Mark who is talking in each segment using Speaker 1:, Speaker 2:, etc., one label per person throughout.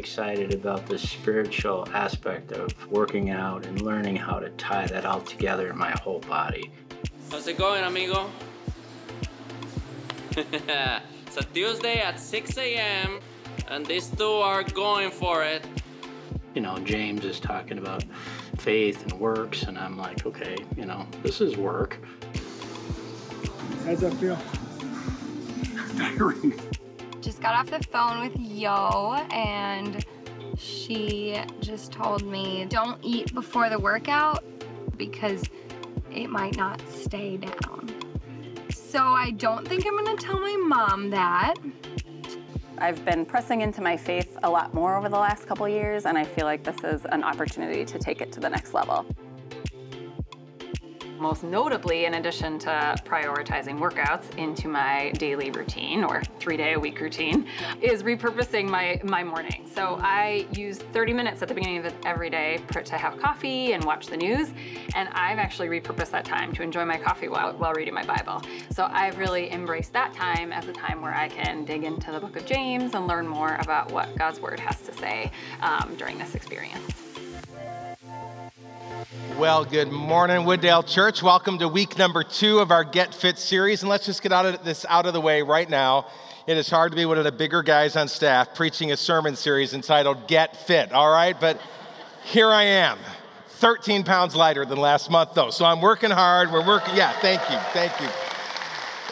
Speaker 1: excited about the spiritual aspect of working out and learning how to tie that all together in my whole body.
Speaker 2: How's it going, amigo? it's a Tuesday at 6 a.m., and these two are going for it.
Speaker 1: You know, James is talking about faith and works, and I'm like, okay, you know, this is work.
Speaker 3: How's that feel?
Speaker 4: Tiring.
Speaker 5: Got off the phone with Yo, and she just told me don't eat before the workout because it might not stay down. So I don't think I'm gonna tell my mom that.
Speaker 6: I've been pressing into my faith a lot more over the last couple years, and I feel like this is an opportunity to take it to the next level. Most notably, in addition to prioritizing workouts into my daily routine or three day a week routine, is repurposing my, my morning. So I use 30 minutes at the beginning of every day to have coffee and watch the news. And I've actually repurposed that time to enjoy my coffee while, while reading my Bible. So I've really embraced that time as a time where I can dig into the book of James and learn more about what God's word has to say um, during this experience.
Speaker 7: Well, good morning, Wooddale Church. Welcome to week number two of our Get Fit series. And let's just get out of this out of the way right now. It is hard to be one of the bigger guys on staff preaching a sermon series entitled Get Fit, all right? But here I am, 13 pounds lighter than last month, though. So I'm working hard. We're working, yeah, thank you, thank you.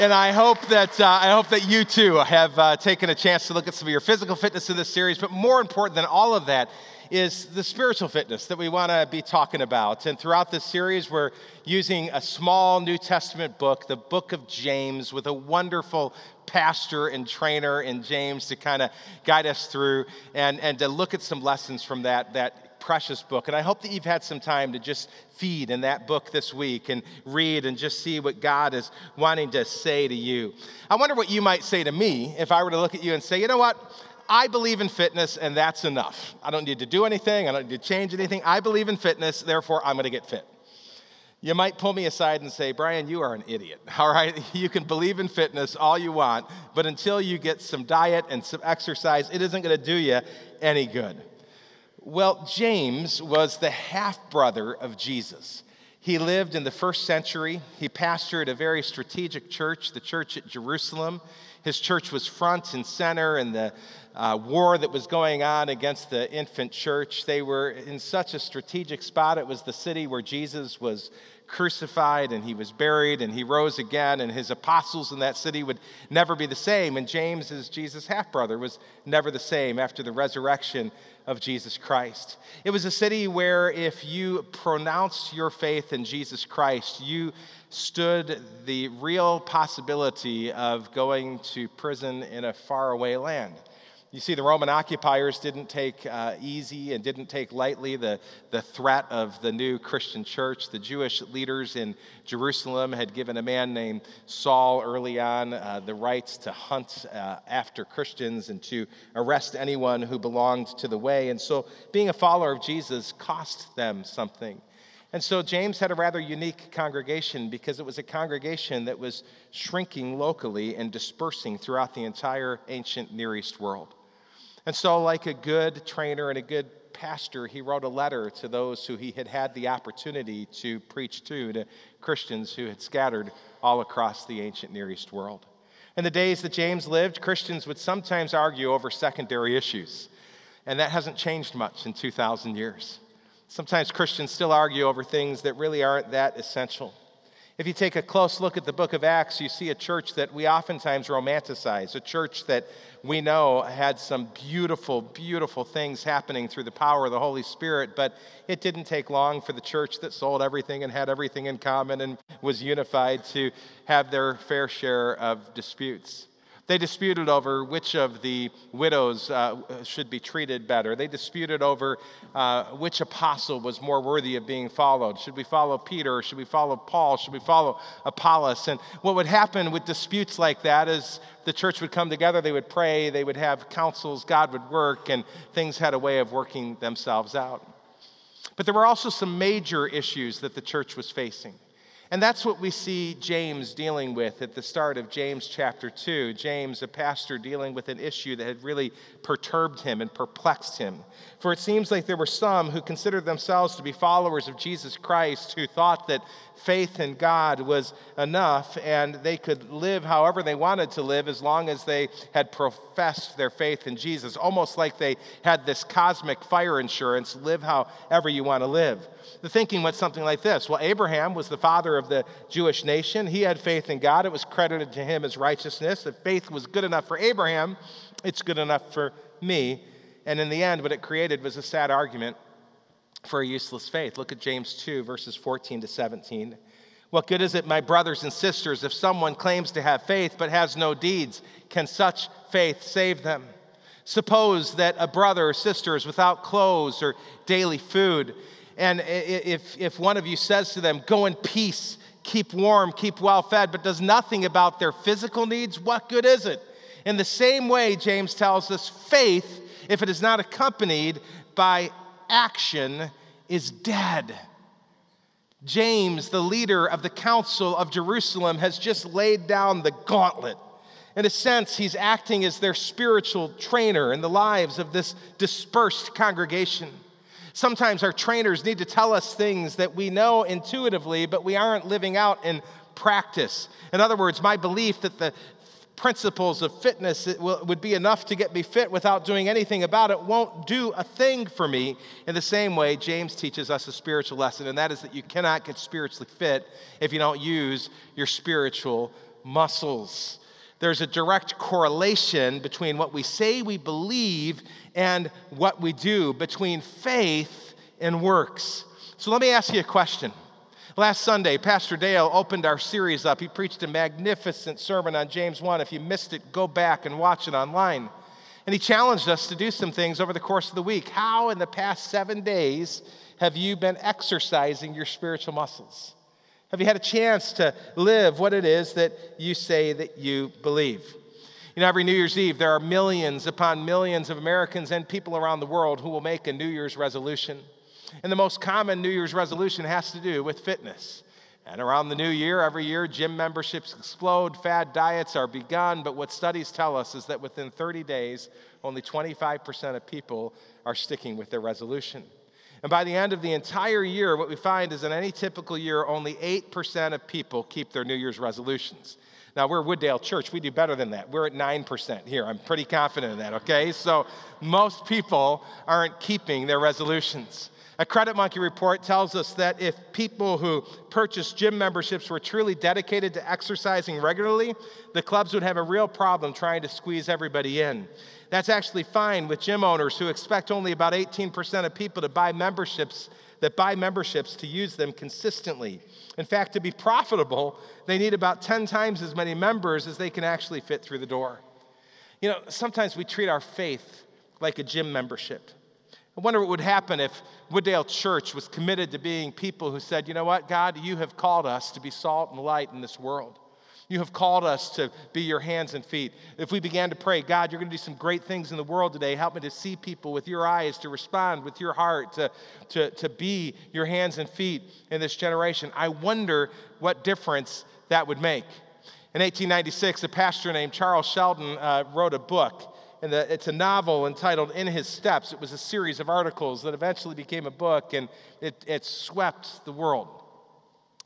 Speaker 7: And I hope that, uh, I hope that you too have uh, taken a chance to look at some of your physical fitness in this series. But more important than all of that is the spiritual fitness that we want to be talking about. And throughout this series, we're using a small New Testament book, the book of James, with a wonderful pastor and trainer in James to kind of guide us through and, and to look at some lessons from that, that precious book. And I hope that you've had some time to just feed in that book this week and read and just see what God is wanting to say to you. I wonder what you might say to me if I were to look at you and say, you know what? I believe in fitness and that's enough. I don't need to do anything, I don't need to change anything. I believe in fitness, therefore I'm gonna get fit. You might pull me aside and say, Brian, you are an idiot. All right, you can believe in fitness all you want, but until you get some diet and some exercise, it isn't gonna do you any good. Well, James was the half brother of Jesus. He lived in the first century. He pastored a very strategic church, the church at Jerusalem. His church was front and center in the uh, war that was going on against the infant church. They were in such a strategic spot. It was the city where Jesus was crucified and he was buried and he rose again, and his apostles in that city would never be the same. And James, as Jesus' half brother, was never the same after the resurrection of Jesus Christ. It was a city where if you pronounced your faith in Jesus Christ, you stood the real possibility of going to prison in a faraway land. You see, the Roman occupiers didn't take uh, easy and didn't take lightly the, the threat of the new Christian church. The Jewish leaders in Jerusalem had given a man named Saul early on uh, the rights to hunt uh, after Christians and to arrest anyone who belonged to the way. And so, being a follower of Jesus cost them something. And so James had a rather unique congregation because it was a congregation that was shrinking locally and dispersing throughout the entire ancient Near East world. And so, like a good trainer and a good pastor, he wrote a letter to those who he had had the opportunity to preach to, to Christians who had scattered all across the ancient Near East world. In the days that James lived, Christians would sometimes argue over secondary issues, and that hasn't changed much in 2,000 years. Sometimes Christians still argue over things that really aren't that essential. If you take a close look at the book of Acts, you see a church that we oftentimes romanticize, a church that we know had some beautiful, beautiful things happening through the power of the Holy Spirit, but it didn't take long for the church that sold everything and had everything in common and was unified to have their fair share of disputes. They disputed over which of the widows uh, should be treated better. They disputed over uh, which apostle was more worthy of being followed. Should we follow Peter should we follow Paul? Should we follow Apollos? And what would happen with disputes like that is the church would come together, they would pray, they would have councils, God would work, and things had a way of working themselves out. But there were also some major issues that the church was facing. And that's what we see James dealing with at the start of James chapter 2. James, a pastor, dealing with an issue that had really perturbed him and perplexed him. For it seems like there were some who considered themselves to be followers of Jesus Christ who thought that faith in God was enough and they could live however they wanted to live as long as they had professed their faith in Jesus. Almost like they had this cosmic fire insurance live however you want to live. The thinking went something like this Well, Abraham was the father of the Jewish nation. He had faith in God, it was credited to him as righteousness. If faith was good enough for Abraham, it's good enough for me. And in the end, what it created was a sad argument for a useless faith. Look at James 2, verses 14 to 17. What good is it, my brothers and sisters, if someone claims to have faith but has no deeds? Can such faith save them? Suppose that a brother or sister is without clothes or daily food, and if, if one of you says to them, Go in peace, keep warm, keep well fed, but does nothing about their physical needs, what good is it? In the same way, James tells us, faith, if it is not accompanied by action is dead. James, the leader of the Council of Jerusalem, has just laid down the gauntlet. In a sense, he's acting as their spiritual trainer in the lives of this dispersed congregation. Sometimes our trainers need to tell us things that we know intuitively, but we aren't living out in practice. In other words, my belief that the principles of fitness would be enough to get me fit without doing anything about it won't do a thing for me. In the same way, James teaches us a spiritual lesson, and that is that you cannot get spiritually fit if you don't use your spiritual muscles. There's a direct correlation between what we say we believe and what we do, between faith and works. So let me ask you a question. Last Sunday, Pastor Dale opened our series up. He preached a magnificent sermon on James 1. If you missed it, go back and watch it online. And he challenged us to do some things over the course of the week. How, in the past seven days, have you been exercising your spiritual muscles? Have you had a chance to live what it is that you say that you believe? You know, every New Year's Eve, there are millions upon millions of Americans and people around the world who will make a New Year's resolution. And the most common New Year's resolution has to do with fitness. And around the new year, every year, gym memberships explode, fad diets are begun. But what studies tell us is that within 30 days, only 25% of people are sticking with their resolution. And by the end of the entire year, what we find is in any typical year, only 8% of people keep their New Year's resolutions. Now, we're Wooddale Church. We do better than that. We're at 9% here. I'm pretty confident in that, okay? So, most people aren't keeping their resolutions. A Credit Donkey report tells us that if people who purchased gym memberships were truly dedicated to exercising regularly, the clubs would have a real problem trying to squeeze everybody in. That's actually fine with gym owners who expect only about 18% of people to buy memberships that buy memberships to use them consistently. In fact, to be profitable, they need about 10 times as many members as they can actually fit through the door. You know, sometimes we treat our faith like a gym membership. I wonder what would happen if Wooddale Church was committed to being people who said, you know what, God, you have called us to be salt and light in this world. You have called us to be your hands and feet. If we began to pray, God, you're going to do some great things in the world today. Help me to see people with your eyes, to respond with your heart, to, to, to be your hands and feet in this generation. I wonder what difference that would make. In 1896, a pastor named Charles Sheldon uh, wrote a book and it's a novel entitled In His Steps. It was a series of articles that eventually became a book, and it, it swept the world.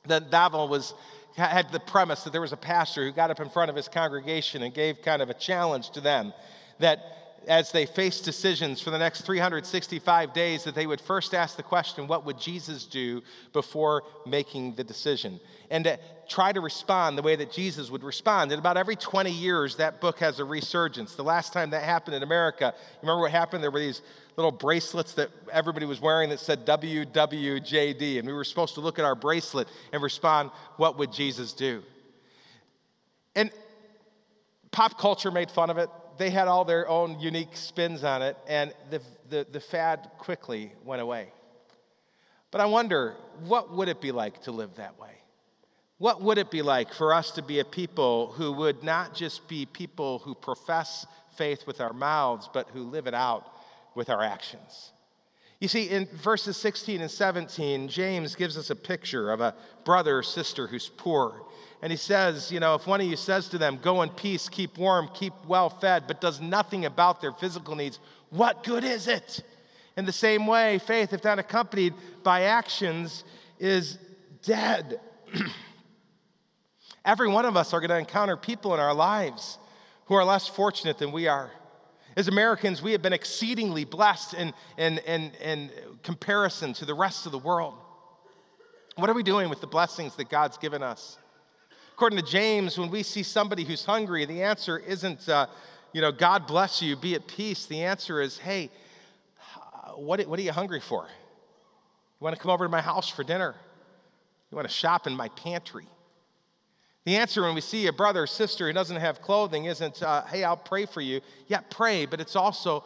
Speaker 7: The novel was had the premise that there was a pastor who got up in front of his congregation and gave kind of a challenge to them that as they faced decisions for the next 365 days that they would first ask the question what would jesus do before making the decision? And to try to respond the way that jesus would respond. And about every 20 years that book has a resurgence. The last time that happened in america remember what happened? There were these little bracelets that everybody was wearing that said wwjd and we were supposed to look at our bracelet and respond what would jesus do and pop culture made fun of it they had all their own unique spins on it, and the, the, the fad quickly went away. But I wonder, what would it be like to live that way? What would it be like for us to be a people who would not just be people who profess faith with our mouths, but who live it out with our actions? You see, in verses 16 and 17, James gives us a picture of a brother or sister who's poor. And he says, you know, if one of you says to them, go in peace, keep warm, keep well fed, but does nothing about their physical needs, what good is it? In the same way, faith, if not accompanied by actions, is dead. Every one of us are going to encounter people in our lives who are less fortunate than we are. As Americans, we have been exceedingly blessed in, in, in, in comparison to the rest of the world. What are we doing with the blessings that God's given us? According to James, when we see somebody who's hungry, the answer isn't, uh, you know, God bless you, be at peace. The answer is, hey, what, what are you hungry for? You want to come over to my house for dinner? You want to shop in my pantry? The answer when we see a brother or sister who doesn't have clothing isn't, uh, hey, I'll pray for you. Yeah, pray, but it's also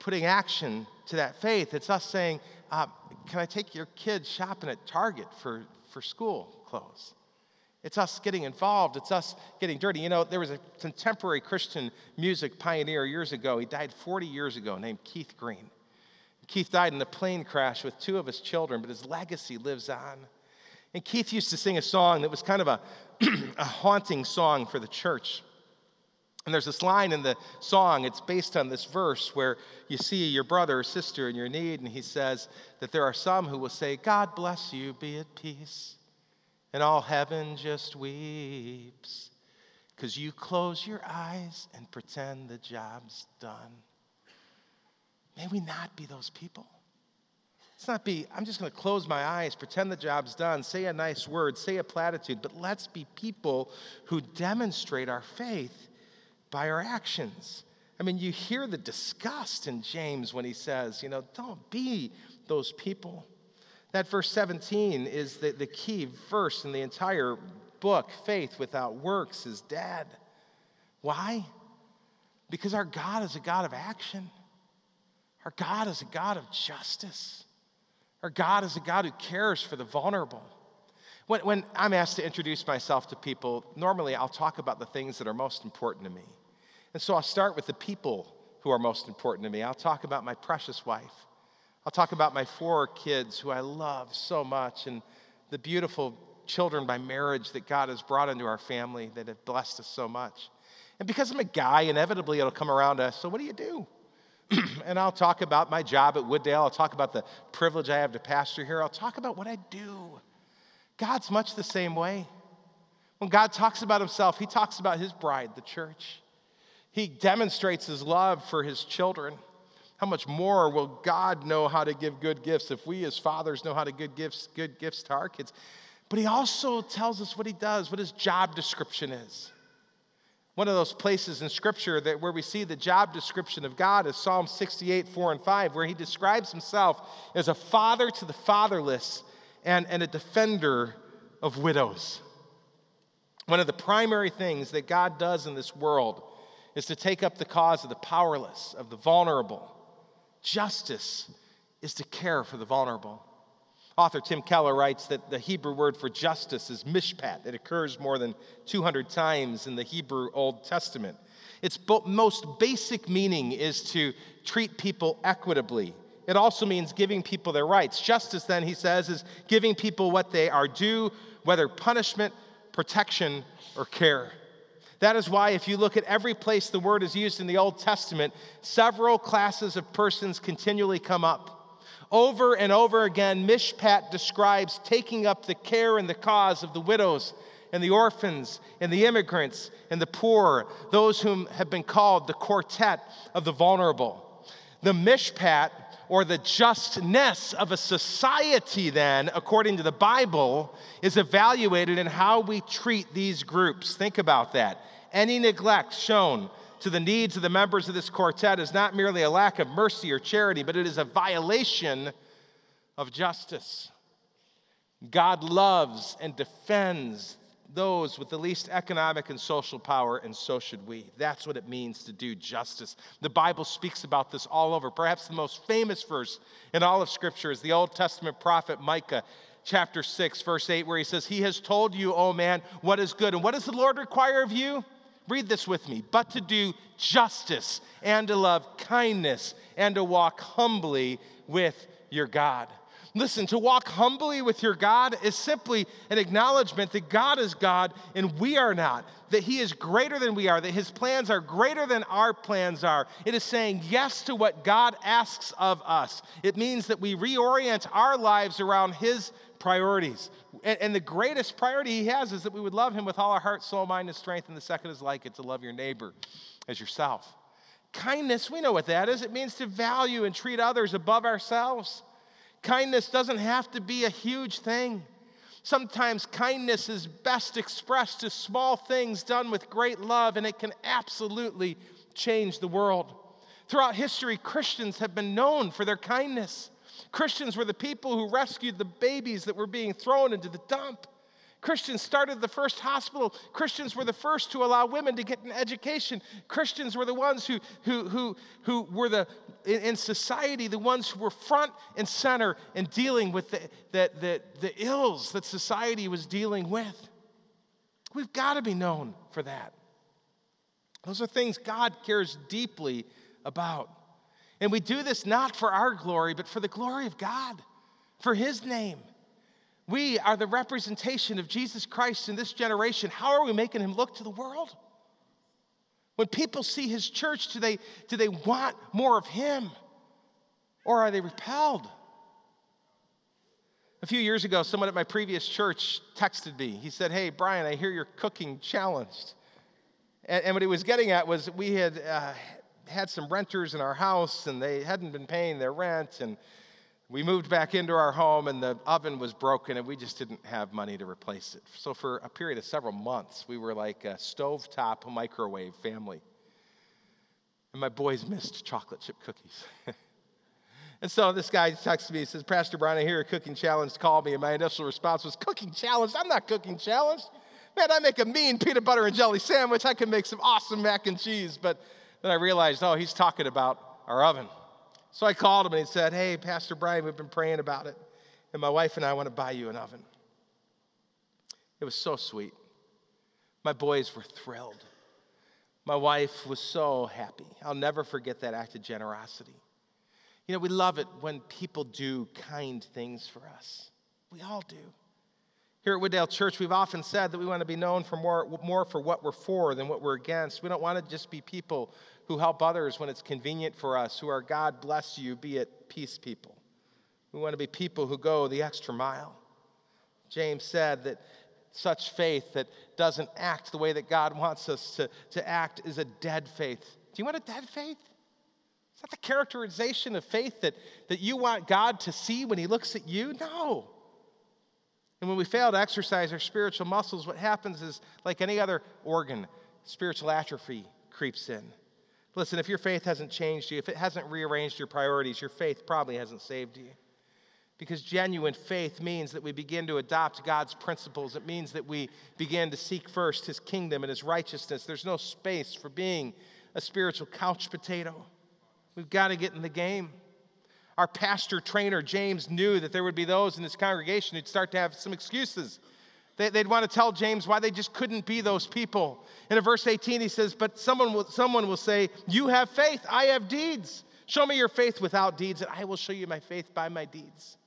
Speaker 7: putting action to that faith. It's us saying, uh, can I take your kids shopping at Target for, for school clothes? It's us getting involved. It's us getting dirty. You know, there was a contemporary Christian music pioneer years ago. He died 40 years ago named Keith Green. Keith died in a plane crash with two of his children, but his legacy lives on. And Keith used to sing a song that was kind of a, a haunting song for the church. And there's this line in the song, it's based on this verse where you see your brother or sister in your need, and he says that there are some who will say, God bless you, be at peace. And all heaven just weeps because you close your eyes and pretend the job's done. May we not be those people. Let's not be, I'm just going to close my eyes, pretend the job's done, say a nice word, say a platitude, but let's be people who demonstrate our faith by our actions. I mean, you hear the disgust in James when he says, you know, don't be those people. That verse 17 is the, the key verse in the entire book. Faith without works is dead. Why? Because our God is a God of action. Our God is a God of justice. Our God is a God who cares for the vulnerable. When, when, I'm asked to introduce myself to people, normally I'll talk about the things that are most important to me. And so I'll start with the people who are most important to me. I'll talk about my precious wife. I'll talk about my four kids who I love so much and the beautiful children by marriage that God has brought into our family that have blessed us so much. And because I'm a guy, inevitably it'll come around to, us so what do you do? and I'll talk about my job at Wooddale. I'll talk about the privilege I have to pastor here. I'll talk about what I do. God's much the same way. When God talks about himself, he talks about his bride, the church. He demonstrates his love for his children. How much more will God know how to give good gifts if we as fathers know how to give gifts, good gifts to our kids? But he also tells us what he does, what his job description is. One of those places in Scripture that where we see the job description of God is Psalm 68, 4 and 5, where he describes himself as a father to the fatherless and, and a defender of widows. One of the primary things that God does in this world is to take up the cause of the powerless, of the vulnerable. Justice is to care for the vulnerable. Author Tim Keller writes that the Hebrew word for justice is mishpat. It occurs more than 200 times in the Hebrew Old Testament. Its most basic meaning is to treat people equitably. It also means giving people their rights. Justice, then, he says, is giving people what they are due, whether punishment, protection, or care. That is why, if you look at every place the word is used in the Old Testament, several classes of persons continually come up. Over and over again, Mishpat describes taking up the care and the cause of the widows and the orphans and the immigrants and the poor, those whom have been called the quartet of the vulnerable. The Mishpat, or the justness of a society, then, according to the Bible, is evaluated in how we treat these groups. Think about that. Any neglect shown to the needs of the members of this quartet is not merely a lack of mercy or charity, but it is a violation of justice. God loves and defends those with the least economic and social power, and so should we. That's what it means to do justice. The Bible speaks about this all over. Perhaps the most famous verse in all of Scripture is the Old Testament prophet Micah, chapter 6, verse 8, where he says, He has told you, O man, what is good. And what does the Lord require of you? Read this with me. But to do justice and to love kindness and to walk humbly with your God. Listen, to walk humbly with your God is simply an acknowledgement that God is God and we are not, that He is greater than we are, that His plans are greater than our plans are. It is saying yes to what God asks of us. It means that we reorient our lives around His priorities. And, and the greatest priority He has is that we would love Him with all our heart, soul, mind, and strength. And the second is like it to love your neighbor as yourself. Kindness, we know what that is. It means to value and treat others above ourselves. Kindness doesn't have to be a huge thing. Sometimes kindness is best expressed to small things done with great love, and it can absolutely change the world. Throughout history, Christians have been known for their kindness. Christians were the people who rescued the babies that were being thrown into the dump. Christians started the first hospital. Christians were the first to allow women to get an education. Christians were the ones who, who, who, who were the, in, society, the ones who were front and center in dealing with the, the, the, the ills that society was dealing with. We've got to be known for that. Those are things God cares deeply about. And we do this not for our glory, but for the glory of God, for His name. We are the representation of Jesus Christ in this generation. How are we making him look to the world? When people see his church, do they, do they want more of him or are they repelled? A few years ago, someone at my previous church texted me. He said, Hey, Brian, I hear you're cooking challenged. And, and what he was getting at was we had uh, had some renters in our house and they hadn't been paying their rent. And we moved back into our home and the oven was broken and we just didn't have money to replace it. So for a period of several months, we were like a stovetop microwave family. And my boys missed chocolate chip cookies. and so this guy texts me, he says, Pastor Brian, I hear a cooking challenge, call me. And my initial response was, cooking challenge? I'm not cooking challenge. Man, I make a mean peanut butter and jelly sandwich. I can make some awesome mac and cheese. But then I realized, oh, he's talking about our oven. So I called him and he said, Hey, Pastor Brian, we've been praying about it. And my wife and I want to buy you an oven. It was so sweet. My boys were thrilled. My wife was so happy. I'll never forget that act of generosity. You know, we love it when people do kind things for us. We all do. Here at Wooddale Church, we've often said that we want to be known for more, more for what we're for than what we're against. We don't want to just be people who help others when it's convenient for us, who are God bless you, be at peace people. We want to be people who go the extra mile. James said that such faith that doesn't act the way that God wants us to, to act is a dead faith. Do you want a dead faith? Is that the characterization of faith that, that you want God to see when He looks at you? No. And when we fail to exercise our spiritual muscles, what happens is, like any other organ, spiritual atrophy creeps in. Listen, if your faith hasn't changed you, if it hasn't rearranged your priorities, your faith probably hasn't saved you. Because genuine faith means that we begin to adopt God's principles. It means that we begin to seek first His kingdom and His righteousness. There's no space for being a spiritual couch potato. We've got to get in the game. Our pastor trainer, James, knew that there would be those in this congregation who'd start to have some excuses They'd want to tell James why they just couldn't be those people. In verse 18, he says, But someone will, someone will say, You have faith, I have deeds. Show me your faith without deeds, and I will show you my faith by my deeds.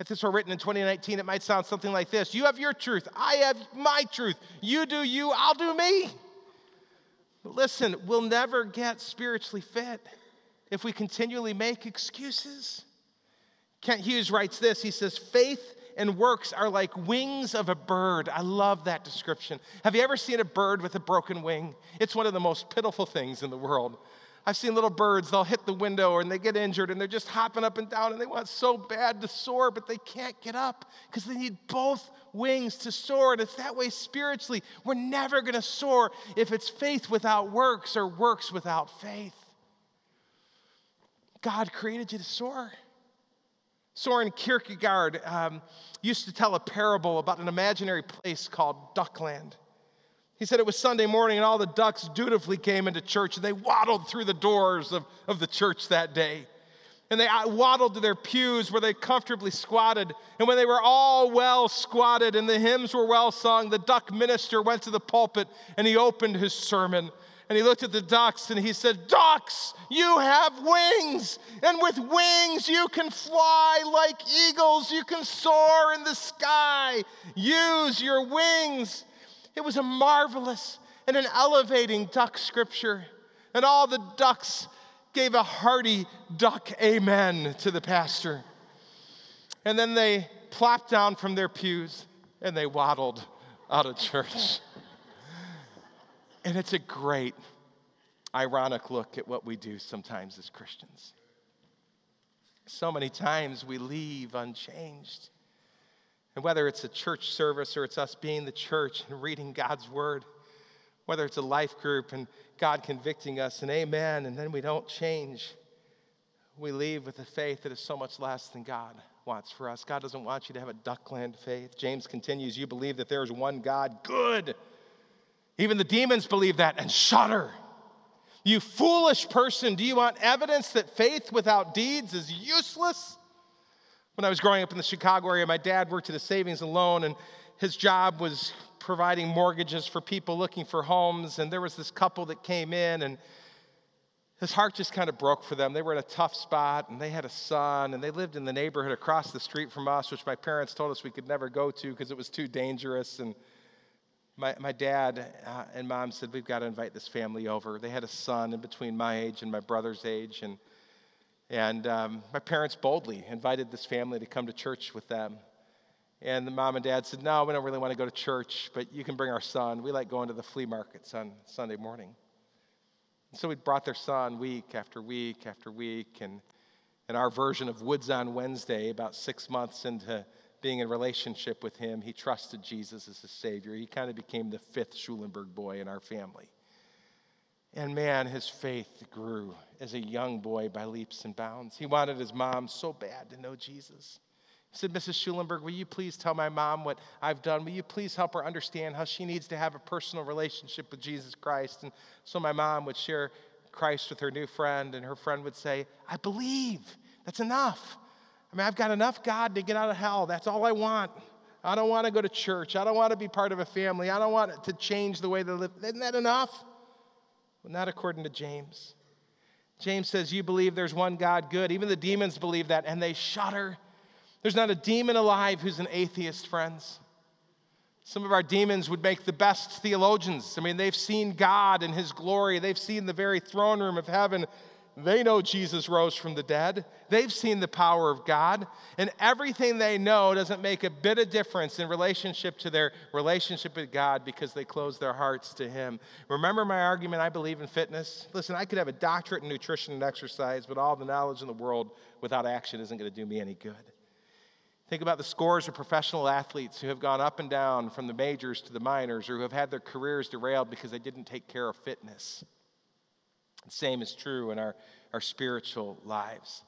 Speaker 7: If this were written in 2019, it might sound something like this You have your truth, I have my truth. You do you, I'll do me. But listen, we'll never get spiritually fit if we continually make excuses. Kent Hughes writes this He says, Faith and works are like wings of a bird. I love that description. Have you ever seen a bird with a broken wing? It's one of the most pitiful things in the world. I've seen little birds, they'll hit the window and they get injured and they're just hopping up and down and they want so bad to soar, but they can't get up because they need both wings to soar. And it's that way spiritually. We're never going to soar if it's faith without works or works without faith. God created you to soar. Soren Kierkegaard um, used to tell a parable about an imaginary place called Duckland. He said it was Sunday morning and all the ducks dutifully came into church and they waddled through the doors of, of the church that day. And they uh, waddled to their pews where they comfortably squatted. And when they were all well squatted and the hymns were well sung, the duck minister went to the pulpit and he opened his sermon And he looked at the ducks and he said, Ducks, you have wings. And with wings, you can fly like eagles. You can soar in the sky. Use your wings. It was a marvelous and an elevating duck scripture. And all the ducks gave a hearty duck amen to the pastor. And then they plopped down from their pews and they waddled out of church. And it's a great, ironic look at what we do sometimes as Christians. So many times we leave unchanged. And whether it's a church service or it's us being the church and reading God's word, whether it's a life group and God convicting us and amen, and then we don't change, we leave with a faith that is so much less than God wants for us. God doesn't want you to have a duckland faith. James continues, You believe that there is one God, good. Even the demons believe that and shudder. You foolish person, do you want evidence that faith without deeds is useless? When I was growing up in the Chicago area, my dad worked at a savings and loan, and his job was providing mortgages for people looking for homes. And there was this couple that came in, and his heart just kind of broke for them. They were in a tough spot, and they had a son, and they lived in the neighborhood across the street from us, which my parents told us we could never go to because it was too dangerous. And my, my dad uh, and mom said, We've got to invite this family over. They had a son in between my age and my brother's age. And, and um, my parents boldly invited this family to come to church with them. And the mom and dad said, No, we don't really want to go to church, but you can bring our son. We like going to the flea markets on Sunday morning. And so we brought their son week after week after week. And in our version of Woods on Wednesday, about six months into being in relationship with him, he trusted Jesus as his Savior. He kind of became the fifth Schulenberg boy in our family. And man, his faith grew as a young boy by leaps and bounds. He wanted his mom so bad to know Jesus. He said, Mrs. Schulenberg, will you please tell my mom what I've done? Will you please help her understand how she needs to have a personal relationship with Jesus Christ? And so my mom would share Christ with her new friend, and her friend would say, I believe. That's enough. I mean, I've got enough God to get out of hell. That's all I want. I don't want to go to church. I don't want to be part of a family. I don't want to change the way they live. Isn't that enough? Well, not according to James. James says, You believe there's one God good. Even the demons believe that, and they shudder. There's not a demon alive who's an atheist, friends. Some of our demons would make the best theologians. I mean, they've seen God and His glory, they've seen the very throne room of heaven. They know Jesus rose from the dead. They've seen the power of God. And everything they know doesn't make a bit of difference in relationship to their relationship with God because they close their hearts to Him. Remember my argument I believe in fitness? Listen, I could have a doctorate in nutrition and exercise, but all the knowledge in the world without action isn't going to do me any good. Think about the scores of professional athletes who have gone up and down from the majors to the minors or who have had their careers derailed because they didn't take care of fitness. The same is true in our, our spiritual lives.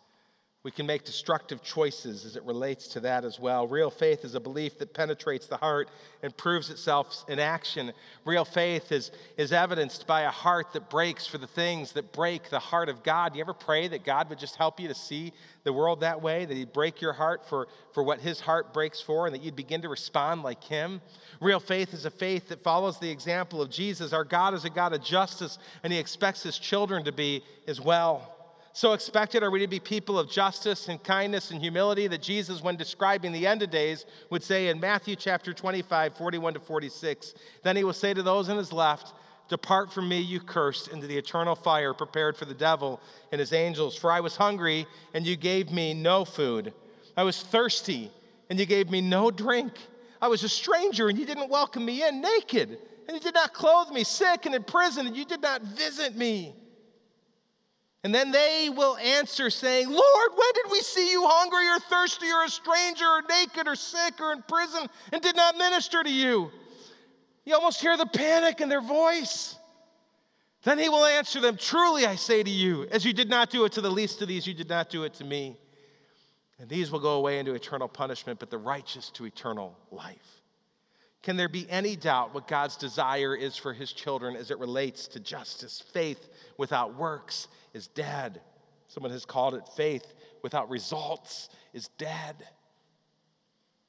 Speaker 7: We can make destructive choices as it relates to that as well. Real faith is a belief that penetrates the heart and proves itself in action. Real faith is, is evidenced by a heart that breaks for the things that break the heart of God. Do you ever pray that God would just help you to see the world that way, that He'd break your heart for, for what His heart breaks for, and that you'd begin to respond like Him? Real faith is a faith that follows the example of Jesus. Our God is a God of justice, and He expects His children to be as well. So expected are we to be people of justice and kindness and humility that Jesus, when describing the end of days, would say in Matthew chapter 25, 41 to 46. Then he will say to those on his left, Depart from me, you cursed, into the eternal fire prepared for the devil and his angels. For I was hungry, and you gave me no food. I was thirsty, and you gave me no drink. I was a stranger, and you didn't welcome me in, naked, and you did not clothe me, sick and in prison, and you did not visit me. And then they will answer, saying, Lord, when did we see you hungry or thirsty or a stranger or naked or sick or in prison and did not minister to you? You almost hear the panic in their voice. Then he will answer them, Truly I say to you, as you did not do it to the least of these, you did not do it to me. And these will go away into eternal punishment, but the righteous to eternal life. Can there be any doubt what God's desire is for his children as it relates to justice? Faith without works is dead. Someone has called it faith without results is dead.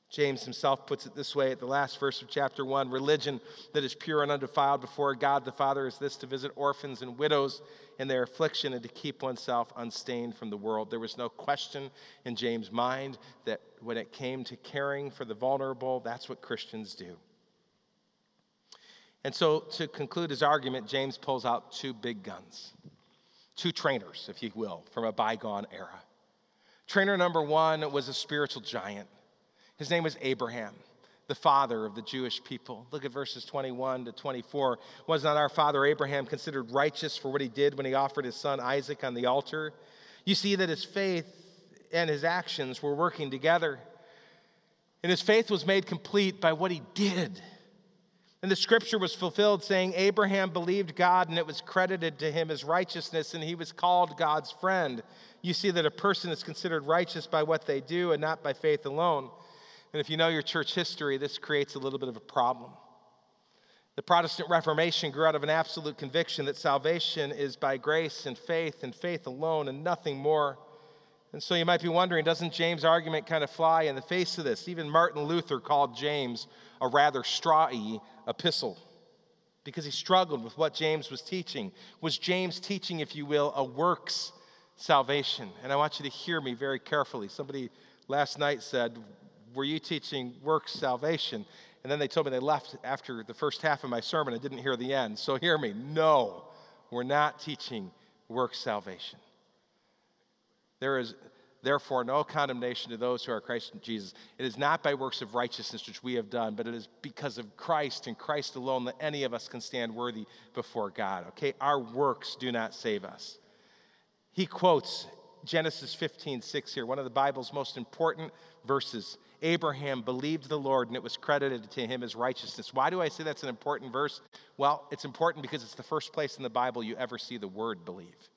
Speaker 7: James himself puts it this way at the last verse of chapter 1 Religion that is pure and undefiled before God the Father is this to visit orphans and widows in their affliction and to keep oneself unstained from the world. There was no question in James' mind that when it came to caring for the vulnerable, that's what Christians do. And so, to conclude his argument, James pulls out two big guns, two trainers, if you will, from a bygone era. Trainer number one was a spiritual giant. His name was Abraham, the father of the Jewish people. Look at verses 21 to 24. Was not our father Abraham considered righteous for what he did when he offered his son Isaac on the altar? You see that his faith and his actions were working together. And his faith was made complete by what he did. And the scripture was fulfilled, saying, Abraham believed God, and it was credited to him as righteousness, and he was called God's friend. You see that a person is considered righteous by what they do and not by faith alone. And if you know your church history, this creates a little bit of a problem. The Protestant Reformation grew out of an absolute conviction that salvation is by grace and faith and faith alone and nothing more. And so you might be wondering doesn't James' argument kind of fly in the face of this? Even Martin Luther called James a rather strawy epistle because he struggled with what James was teaching. Was James teaching, if you will, a works salvation? And I want you to hear me very carefully. Somebody last night said, were you teaching works salvation? And then they told me they left after the first half of my sermon and didn't hear the end. So hear me. No, we're not teaching works salvation. There is therefore no condemnation to those who are Christ Jesus. It is not by works of righteousness which we have done, but it is because of Christ and Christ alone that any of us can stand worthy before God. Okay? Our works do not save us. He quotes Genesis 15, 6 here, one of the Bible's most important verses. Abraham believed the Lord and it was credited to him as righteousness. Why do I say that's an important verse? Well, it's important because it's the first place in the Bible you ever see the word believe.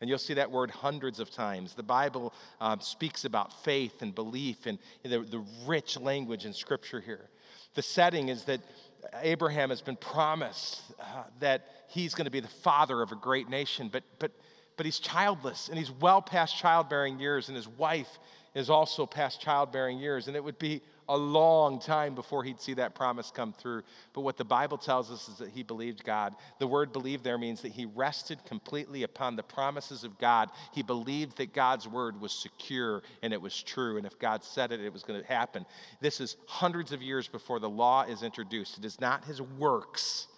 Speaker 7: And you'll see that word hundreds of times. The Bible um, speaks about faith and belief and the, the rich language in Scripture here. The setting is that Abraham has been promised uh, that he's going to be the father of a great nation, but, but, but he's childless and he's well past childbearing years, and his wife is also past childbearing years, and it would be a long time before he'd see that promise come through. But what the Bible tells us is that he believed God. The word believe there means that he rested completely upon the promises of God. He believed that God's word was secure and it was true. And if God said it, it was going to happen. This is hundreds of years before the law is introduced. It is not his works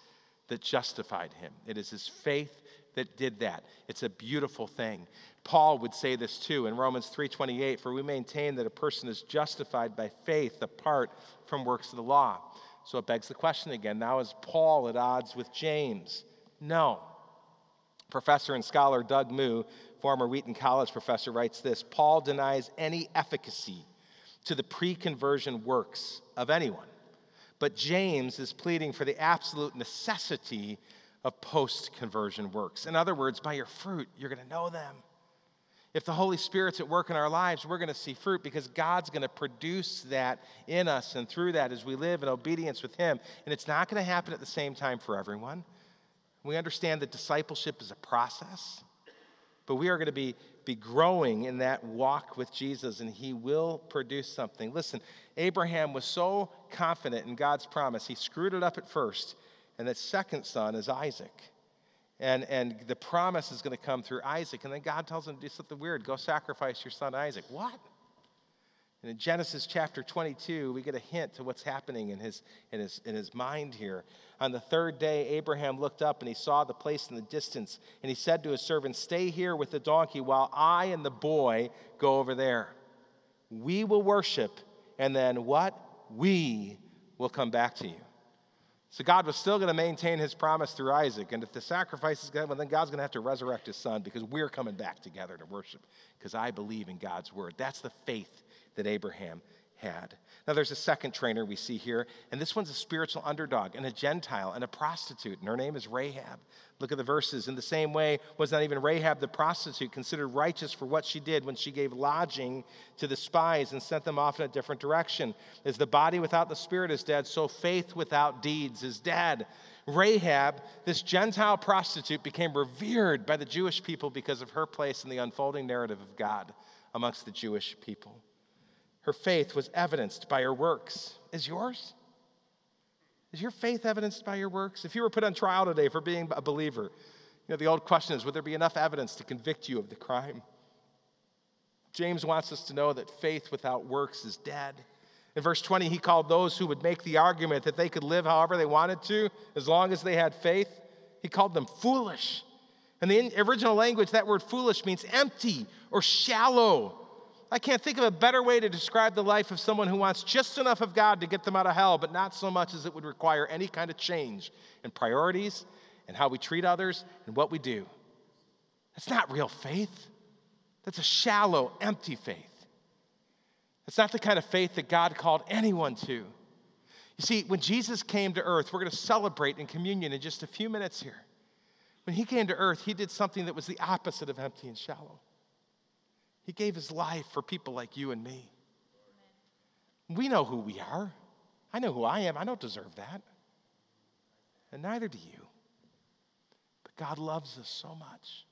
Speaker 7: that justified him, it is his faith that did that. It's a beautiful thing. Paul would say this too in Romans 3:28, for we maintain that a person is justified by faith apart from works of the law. So it begs the question again, now is Paul at odds with James? No. Professor and scholar Doug Moo, former Wheaton College professor, writes this Paul denies any efficacy to the pre conversion works of anyone. But James is pleading for the absolute necessity of post conversion works. In other words, by your fruit, you're going to know them. If the Holy Spirit's at work in our lives, we're going to see fruit because God's going to produce that in us and through that as we live in obedience with Him. And it's not going to happen at the same time for everyone. We understand that discipleship is a process, but we are going to be, be growing in that walk with Jesus, and He will produce something. Listen, Abraham was so confident in God's promise, he screwed it up at first and the second son is Isaac. And, and the promise is going to come through Isaac. And then God tells him to do something weird go sacrifice your son Isaac. What? And in Genesis chapter 22, we get a hint to what's happening in his, in, his, in his mind here. On the third day, Abraham looked up and he saw the place in the distance. And he said to his servant, Stay here with the donkey while I and the boy go over there. We will worship, and then what? We will come back to you. So God was still going to maintain his promise through Isaac. And if the sacrifice is going well, then God's going to have to resurrect his son because we're coming back together to worship because I believe in God's word. That's the faith that Abraham had. Now, there's a second trainer we see here, and this one's a spiritual underdog and a Gentile and a prostitute, and her name is Rahab. Look at the verses. In the same way, was not even Rahab the prostitute considered righteous for what she did when she gave lodging to the spies and sent them off in a different direction? As the body without the spirit is dead, so faith without deeds is dead. Rahab, this Gentile prostitute, became revered by the Jewish people because of her place in the unfolding narrative of God amongst the Jewish people. Her faith was evidenced by her works. Is yours? Is your faith evidenced by your works? If you were put on trial today for being a believer, you know, the old question is would there be enough evidence to convict you of the crime? James wants us to know that faith without works is dead. In verse 20, he called those who would make the argument that they could live however they wanted to as long as they had faith, he called them foolish. In the original language, that word foolish means empty or shallow. I can't think of a better way to describe the life of someone who wants just enough of God to get them out of hell, but not so much as it would require any kind of change in priorities and how we treat others and what we do. That's not real faith. That's a shallow, empty faith. It's not the kind of faith that God called anyone to. You see, when Jesus came to earth, we're going to celebrate in communion in just a few minutes here. When he came to earth, he did something that was the opposite of empty and shallow. He gave his life for people like you and me. We know who we are. I know who I am. I don't deserve that. And neither do you. But God loves us so much.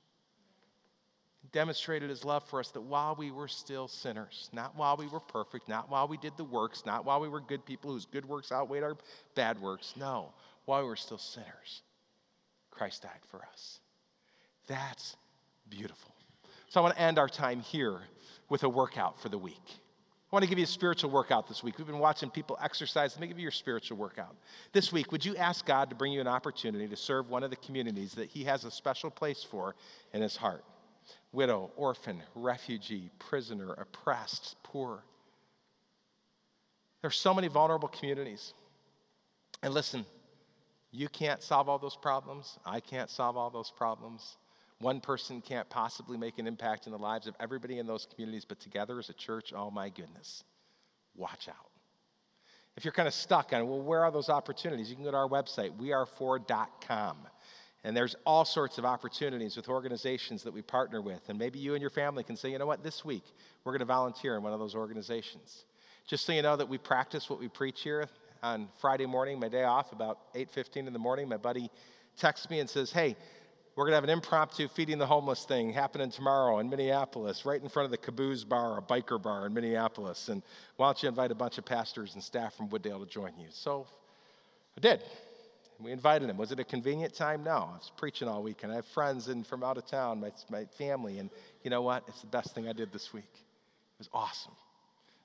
Speaker 7: He demonstrated his love for us that while we were still sinners, not while we were perfect, not while we did the works, not while we were good people whose good works outweighed our bad works, no, while we were still sinners, Christ died for us. That's beautiful. So I want to end our time here with a workout for the week. I want to give you a spiritual workout this week. We've been watching people exercise. Let me give you your spiritual workout. This week, would you ask God to bring you an opportunity to serve one of the communities that He has a special place for in His heart? Widow, orphan, refugee, prisoner, oppressed, poor. There's so many vulnerable communities. And listen, you can't solve all those problems. I can't solve all those problems. One person can't possibly make an impact in the lives of everybody in those communities, but together as a church, oh my goodness, watch out. If you're kind of stuck on, well, where are those opportunities? You can go to our website, weare4.com. And there's all sorts of opportunities with organizations that we partner with. And maybe you and your family can say, you know what, this week we're going to volunteer in one of those organizations. Just so you know that we practice what we preach here on Friday morning, my day off, about 8:15 in the morning. My buddy texts me and says, "Hey, we're going to have an impromptu feeding the homeless thing happening tomorrow in Minneapolis, right in front of the Caboose Bar, a biker bar in Minneapolis. And why don't you invite a bunch of pastors and staff from Wooddale to join you? So I did. We invited them. Was it a convenient time? No. I was preaching all week, and I have friends and from out of town, my, my family, and you know what? It's the best thing I did this week. It was awesome.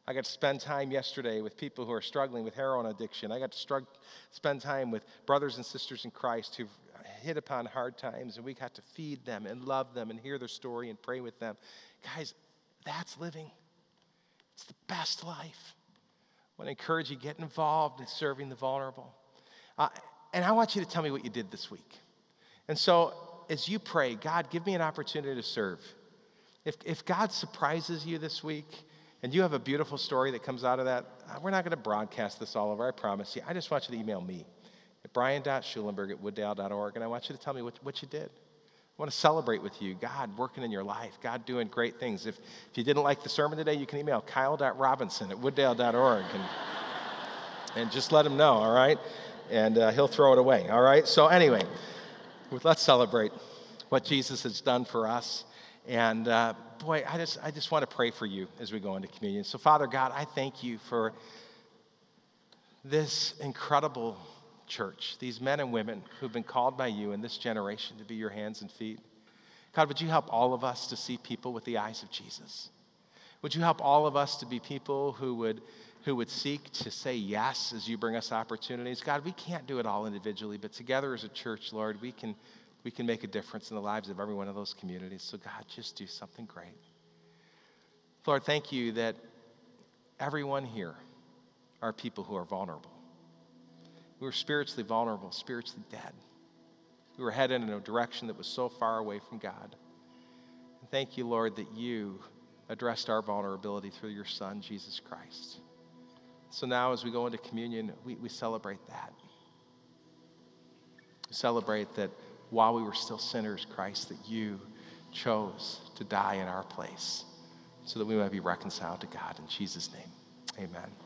Speaker 7: I got to spend time yesterday with people who are struggling with heroin addiction. I got to strugg- spend time with brothers and sisters in Christ who've hit upon hard times, and we got to feed them and love them and hear their story and pray with them. Guys, that's living. It's the best life. I want to encourage you get involved in serving the vulnerable. Uh, and I want you to tell me what you did this week. And so, as you pray, God, give me an opportunity to serve. If, if God surprises you this week, and you have a beautiful story that comes out of that, uh, we're not going to broadcast this all over, I promise you. I just want you to email me at brian.schulenberg at wooddale.org, and I want you to tell me what, what you did. I want to celebrate with you God working in your life, God doing great things. If, if you didn't like the sermon today, you can email kyle.robinson at wooddale.org and, and just let him know, all right? And uh, he'll throw it away, all right? So, anyway, let's celebrate what Jesus has done for us. And uh, boy, I just, I just want to pray for you as we go into communion. So, Father God, I thank you for this incredible church, these men and women who've been called by you in this generation to be your hands and feet. God, would you help all of us to see people with the eyes of Jesus? Would you help all of us to be people who would, who would seek to say yes as you bring us opportunities? God, we can't do it all individually, but together as a church, Lord, we can, we can make a difference in the lives of every one of those communities. So, God, just do something great. Lord, thank you that everyone here are people who are vulnerable. We were spiritually vulnerable, spiritually dead. We were headed in a direction that was so far away from God. And thank you, Lord, that you addressed our vulnerability through your Son, Jesus Christ. So now, as we go into communion, we, we celebrate that. We celebrate that while we were still sinners, Christ, that you chose to die in our place so that we might be reconciled to God. In Jesus' name, amen.